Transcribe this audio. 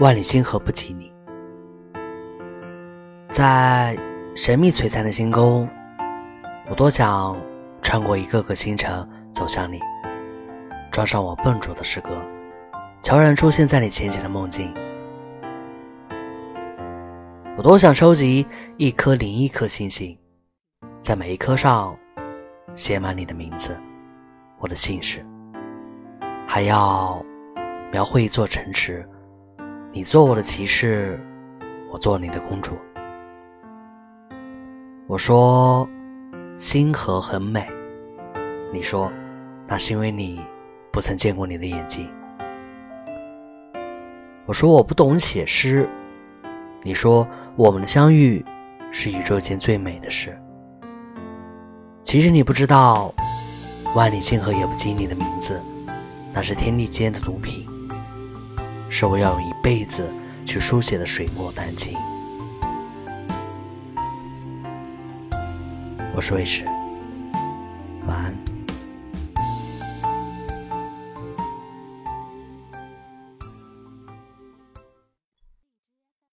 万里星河不及你。在神秘璀璨的星空，我多想穿过一个个星辰走向你，装上我笨拙的诗歌，悄然出现在你浅浅的梦境。我多想收集一颗零一颗星星，在每一颗上写满你的名字，我的姓氏，还要描绘一座城池，你做我的骑士，我做你的公主。我说，星河很美。你说，那是因为你不曾见过你的眼睛。我说我不懂写诗。你说我们的相遇是宇宙间最美的事。其实你不知道，万里星河也不及你的名字，那是天地间的毒品，是我要用一辈子去书写的水墨丹青。我是魏迟。